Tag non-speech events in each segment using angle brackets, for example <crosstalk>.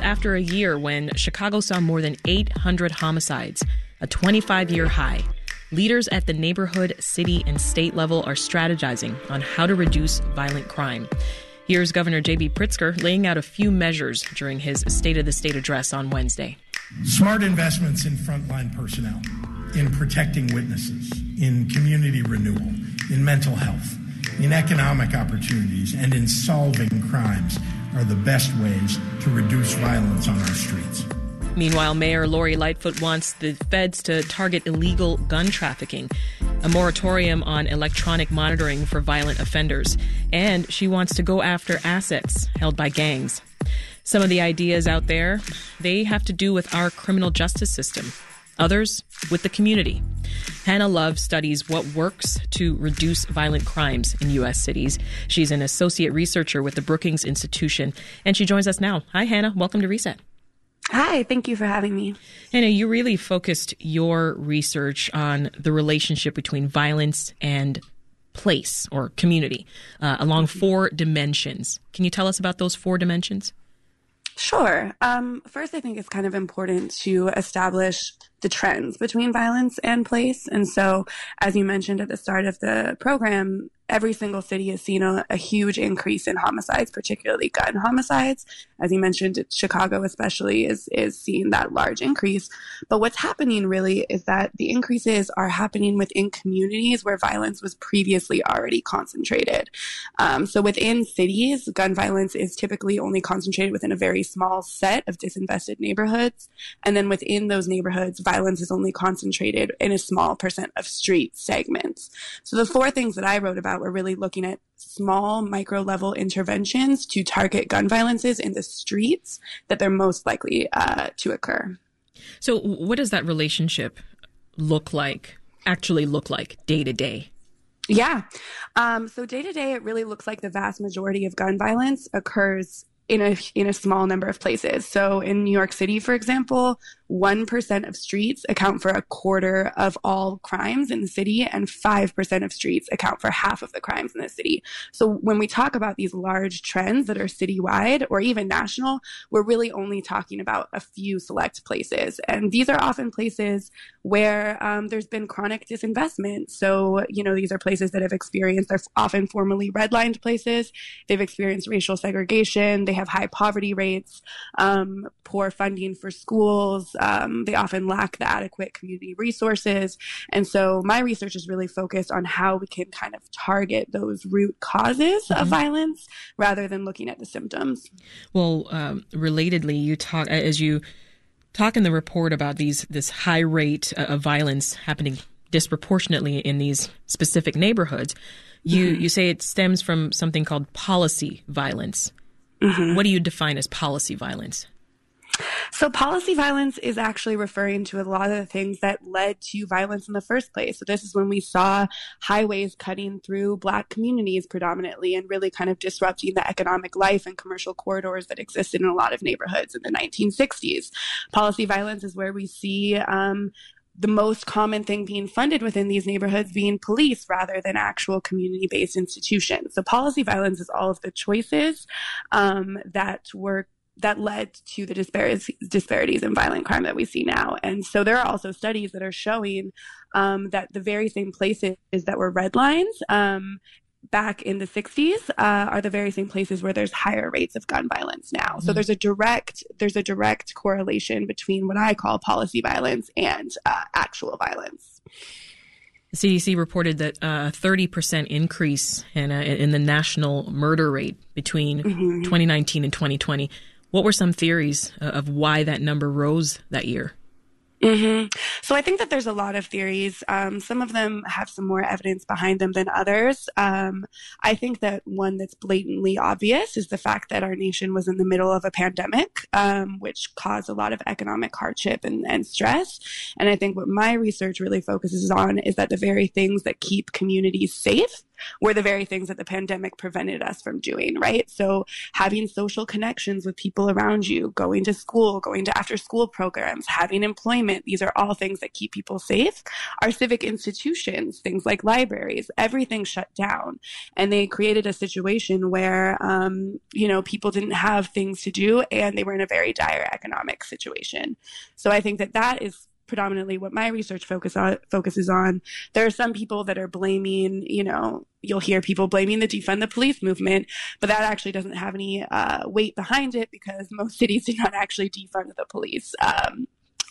just after a year when Chicago saw more than 800 homicides, a 25 year high. Leaders at the neighborhood, city, and state level are strategizing on how to reduce violent crime. Here's Governor J.B. Pritzker laying out a few measures during his State of the State address on Wednesday. Smart investments in frontline personnel, in protecting witnesses, in community renewal, in mental health, in economic opportunities, and in solving crimes are the best ways to reduce violence on our streets. Meanwhile, Mayor Lori Lightfoot wants the feds to target illegal gun trafficking, a moratorium on electronic monitoring for violent offenders, and she wants to go after assets held by gangs. Some of the ideas out there, they have to do with our criminal justice system. Others with the community. Hannah Love studies what works to reduce violent crimes in U.S. cities. She's an associate researcher with the Brookings Institution, and she joins us now. Hi, Hannah. Welcome to Reset. Hi, thank you for having me. Hannah, you really focused your research on the relationship between violence and place or community uh, along four dimensions. Can you tell us about those four dimensions? Sure. Um, first, I think it's kind of important to establish the trends between violence and place. And so, as you mentioned at the start of the program, every single city has seen a, a, huge increase in homicides, particularly gun homicides. As you mentioned, Chicago especially is is seeing that large increase. But what's happening really is that the increases are happening within communities where violence was previously already concentrated. Um, so within cities, gun violence is typically only concentrated within a very small set of disinvested neighborhoods, and then within those neighborhoods violence is only concentrated in a small percent of street segments. So the four things that I wrote about were really looking at small micro level interventions to target gun violences in the streets that they're most likely uh, to occur. So what does that relationship look like, actually look like day to day? Yeah. Um, so day to day, it really looks like the vast majority of gun violence occurs in a in a small number of places. So in New York City, for example, 1% of streets account for a quarter of all crimes in the city, and 5% of streets account for half of the crimes in the city. So when we talk about these large trends that are citywide or even national, we're really only talking about a few select places. And these are often places where um, there's been chronic disinvestment. So, you know, these are places that have experienced, they're often formerly redlined places. They've experienced racial segregation. They have high poverty rates, um, poor funding for schools, um, they often lack the adequate community resources. And so my research is really focused on how we can kind of target those root causes mm-hmm. of violence rather than looking at the symptoms. Well, um, relatedly, you talk as you talk in the report about these this high rate of violence happening disproportionately in these specific neighborhoods. You mm-hmm. you say it stems from something called policy violence. Mm-hmm. What do you define as policy violence? So, policy violence is actually referring to a lot of the things that led to violence in the first place. So, this is when we saw highways cutting through Black communities predominantly and really kind of disrupting the economic life and commercial corridors that existed in a lot of neighborhoods in the 1960s. Policy violence is where we see um, the most common thing being funded within these neighborhoods being police rather than actual community based institutions. So policy violence is all of the choices um, that were that led to the disparities, disparities in violent crime that we see now. And so there are also studies that are showing um, that the very same places that were red lines um, back in the 60s uh, are the very same places where there's higher rates of gun violence now. Mm-hmm. So there's a direct there's a direct correlation between what I call policy violence and uh, actual violence. The CDC reported that a uh, 30% increase in, uh, in the national murder rate between mm-hmm. 2019 and 2020. What were some theories uh, of why that number rose that year? Mm-hmm. So I think that there's a lot of theories. Um, some of them have some more evidence behind them than others. Um, I think that one that's blatantly obvious is the fact that our nation was in the middle of a pandemic, um, which caused a lot of economic hardship and, and stress. And I think what my research really focuses on is that the very things that keep communities safe were the very things that the pandemic prevented us from doing, right? So having social connections with people around you, going to school, going to after school programs, having employment, these are all things that keep people safe. Our civic institutions, things like libraries, everything shut down. And they created a situation where, um, you know, people didn't have things to do and they were in a very dire economic situation. So I think that that is predominantly what my research focus on, focuses on. There are some people that are blaming, you know, you'll hear people blaming the defund the police movement, but that actually doesn't have any uh, weight behind it because most cities <laughs> do not actually defund the police. Um,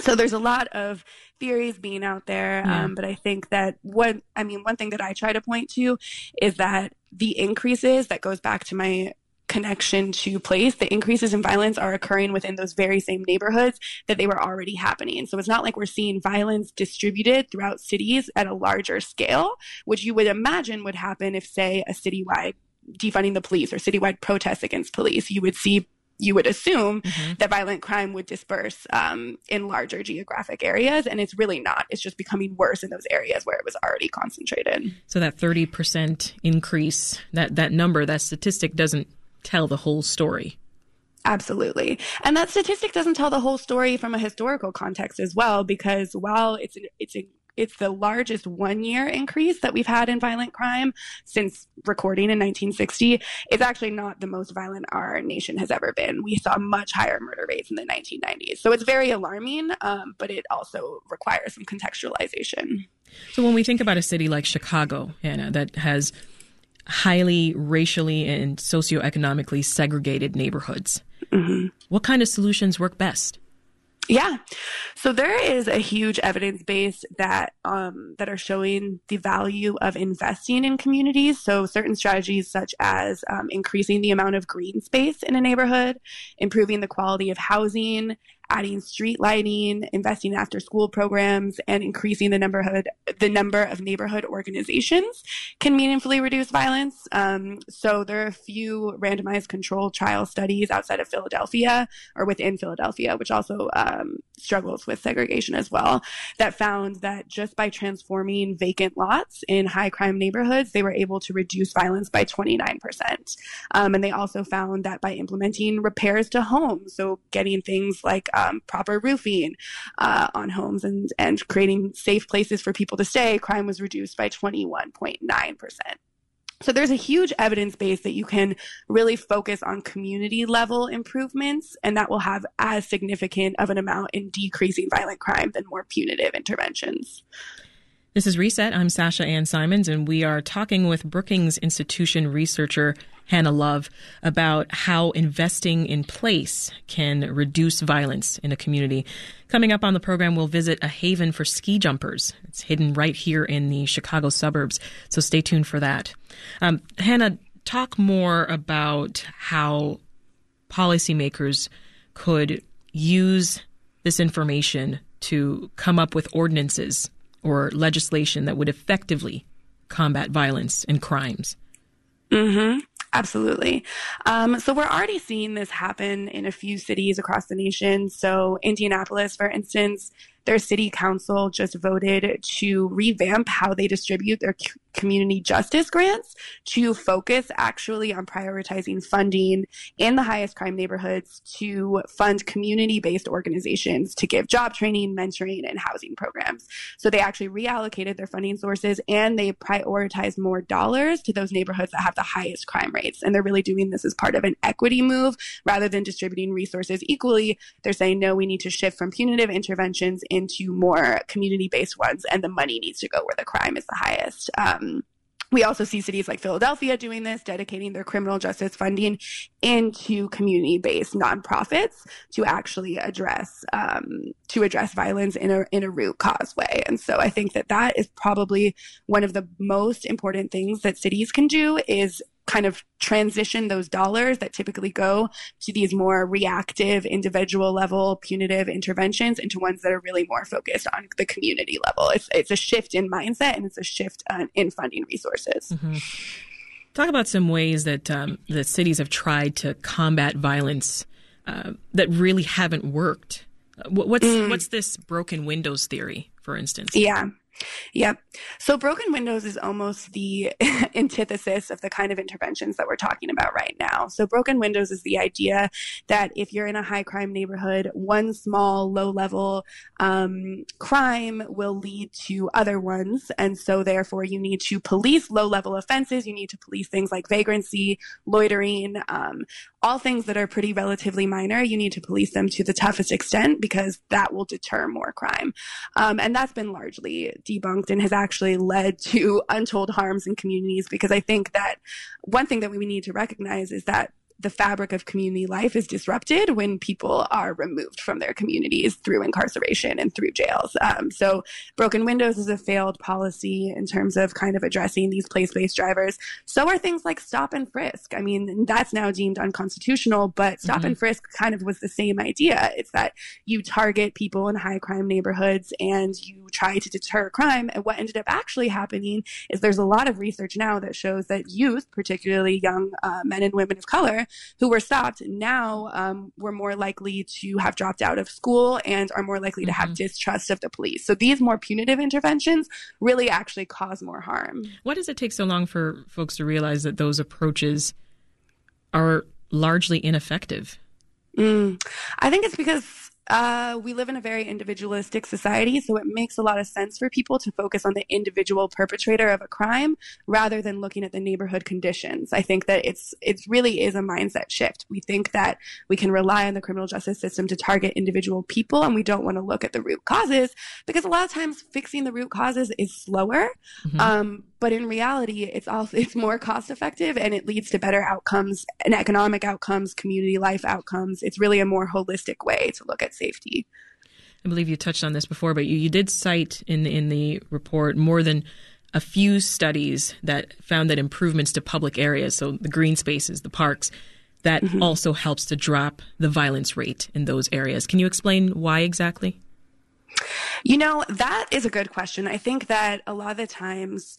so there's a lot of theories being out there, yeah. um, but I think that what I mean, one thing that I try to point to is that the increases that goes back to my connection to place, the increases in violence are occurring within those very same neighborhoods that they were already happening. So it's not like we're seeing violence distributed throughout cities at a larger scale, which you would imagine would happen if, say, a citywide defunding the police or citywide protests against police, you would see you would assume mm-hmm. that violent crime would disperse um, in larger geographic areas, and it's really not. It's just becoming worse in those areas where it was already concentrated. So that thirty percent increase, that that number, that statistic doesn't tell the whole story. Absolutely. And that statistic doesn't tell the whole story from a historical context as well, because while it's, it's, it's the largest one year increase that we've had in violent crime since recording in 1960. It's actually not the most violent our nation has ever been. We saw much higher murder rates in the 1990s. So it's very alarming, um, but it also requires some contextualization. So when we think about a city like Chicago, Hannah, that has highly racially and socioeconomically segregated neighborhoods. Mm-hmm. What kind of solutions work best? Yeah. So there is a huge evidence base that um, that are showing the value of investing in communities. So certain strategies such as um, increasing the amount of green space in a neighborhood, improving the quality of housing, adding street lighting, investing in after school programs, and increasing the neighborhood the number of neighborhood organizations can meaningfully reduce violence. Um, so there are a few randomized controlled trial studies outside of Philadelphia or within Philadelphia, which also um, struggles with segregation as well, that found that just by transforming vacant lots in high crime neighborhoods, they were able to reduce violence by 29%. Um, and they also found that by implementing repairs to homes, so getting things like um, proper roofing uh, on homes and, and creating safe places for people to stay, crime was reduced by 21.9%. So there's a huge evidence base that you can really focus on community level improvements, and that will have as significant of an amount in decreasing violent crime than more punitive interventions. This is Reset. I'm Sasha Ann Simons, and we are talking with Brookings Institution researcher Hannah Love about how investing in place can reduce violence in a community. Coming up on the program, we'll visit a haven for ski jumpers. It's hidden right here in the Chicago suburbs, so stay tuned for that. Um, Hannah, talk more about how policymakers could use this information to come up with ordinances or legislation that would effectively combat violence and crimes. Mm-hmm. Absolutely. Um, so we're already seeing this happen in a few cities across the nation. So Indianapolis, for instance, their city council just voted to revamp how they distribute their community justice grants to focus actually on prioritizing funding in the highest crime neighborhoods to fund community based organizations to give job training, mentoring, and housing programs. So they actually reallocated their funding sources and they prioritized more dollars to those neighborhoods that have the highest crime rates. And they're really doing this as part of an equity move rather than distributing resources equally. They're saying, no, we need to shift from punitive interventions into more community based ones, and the money needs to go where the crime is the highest. Um, we also see cities like Philadelphia doing this, dedicating their criminal justice funding into community-based nonprofits to actually address um, to address violence in a in a root cause way. And so I think that that is probably one of the most important things that cities can do is kind of transition those dollars that typically go to these more reactive individual level punitive interventions into ones that are really more focused on the community level. It's, it's a shift in mindset and it's a shift uh, in funding resources. Mm-hmm. talk about some ways that um, the cities have tried to combat violence uh, that really haven't worked. What's mm. what's this broken windows theory for instance? Yeah Yep. So broken windows is almost the <laughs> antithesis of the kind of interventions that we're talking about right now. So broken windows is the idea that if you're in a high crime neighborhood, one small low level um, crime will lead to other ones. And so therefore you need to police low level offenses. You need to police things like vagrancy, loitering, um, all things that are pretty relatively minor. You need to police them to the toughest extent because that will deter more crime. Um, and that's been largely debunked and has actually led to untold harms in communities because I think that one thing that we need to recognize is that the fabric of community life is disrupted when people are removed from their communities through incarceration and through jails. Um, so, broken windows is a failed policy in terms of kind of addressing these place based drivers. So are things like stop and frisk. I mean, that's now deemed unconstitutional, but stop mm-hmm. and frisk kind of was the same idea. It's that you target people in high crime neighborhoods and you try to deter crime. And what ended up actually happening is there's a lot of research now that shows that youth, particularly young uh, men and women of color, who were stopped now um, were more likely to have dropped out of school and are more likely mm-hmm. to have mm-hmm. distrust of the police. So these more punitive interventions really actually cause more harm. Why does it take so long for folks to realize that those approaches are largely ineffective? Mm, I think it's because uh, we live in a very individualistic society, so it makes a lot of sense for people to focus on the individual perpetrator of a crime rather than looking at the neighborhood conditions. I think that it's it really is a mindset shift. We think that we can rely on the criminal justice system to target individual people, and we don't want to look at the root causes because a lot of times fixing the root causes is slower. Mm-hmm. Um, but in reality it's also <laughs> it's more cost effective and it leads to better outcomes and economic outcomes community life outcomes. It's really a more holistic way to look at safety. I believe you touched on this before but you, you did cite in in the report more than a few studies that found that improvements to public areas so the green spaces the parks that mm-hmm. also helps to drop the violence rate in those areas. Can you explain why exactly? You know that is a good question. I think that a lot of the times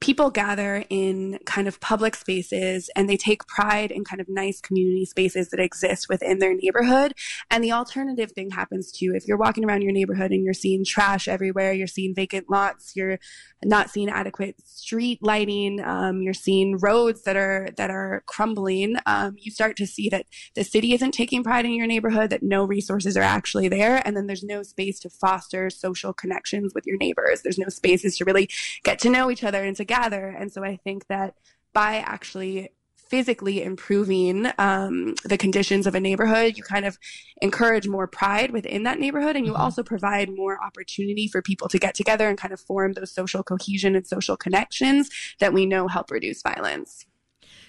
people gather in kind of public spaces and they take pride in kind of nice community spaces that exist within their neighborhood. And the alternative thing happens too. If you're walking around your neighborhood and you're seeing trash everywhere, you're seeing vacant lots, you're not seeing adequate street lighting, um, you're seeing roads that are that are crumbling. Um, you start to see that the city isn't taking pride in your neighborhood, that no resources are actually there, and then there's no space to foster social connections with your neighbors. There's no spaces to really get to know each other and to gather. And so I think that by actually physically improving um, the conditions of a neighborhood, you kind of encourage more pride within that neighborhood, and you mm-hmm. also provide more opportunity for people to get together and kind of form those social cohesion and social connections that we know help reduce violence.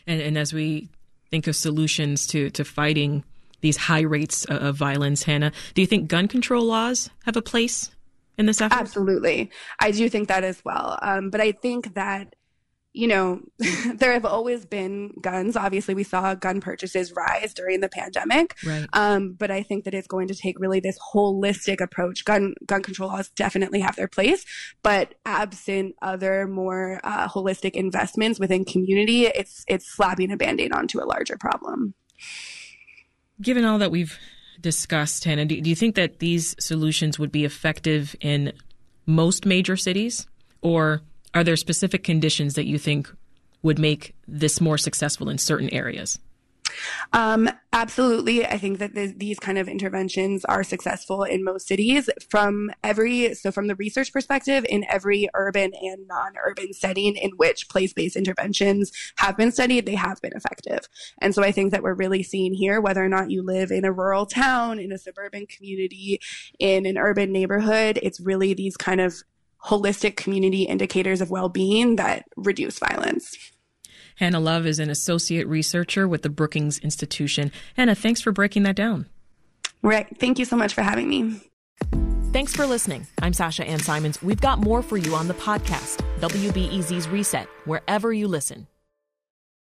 And, and as we think of solutions to to fighting these high rates of violence, Hannah, do you think gun control laws have a place in this effort? Absolutely, I do think that as well. Um, but I think that you know, <laughs> there have always been guns. Obviously, we saw gun purchases rise during the pandemic. Right. Um, but I think that it's going to take really this holistic approach. Gun gun control laws definitely have their place, but absent other more uh, holistic investments within community, it's it's slapping a band-aid onto a larger problem. Given all that we've discussed, Hannah, do, do you think that these solutions would be effective in most major cities, or are there specific conditions that you think would make this more successful in certain areas? Um, absolutely. I think that the, these kind of interventions are successful in most cities from every, so from the research perspective, in every urban and non urban setting in which place based interventions have been studied, they have been effective. And so I think that we're really seeing here, whether or not you live in a rural town, in a suburban community, in an urban neighborhood, it's really these kind of holistic community indicators of well-being that reduce violence. Hannah Love is an associate researcher with the Brookings Institution. Hannah, thanks for breaking that down. Rick, thank you so much for having me. Thanks for listening. I'm Sasha Ann Simons. We've got more for you on the podcast, WBEZ's Reset, wherever you listen.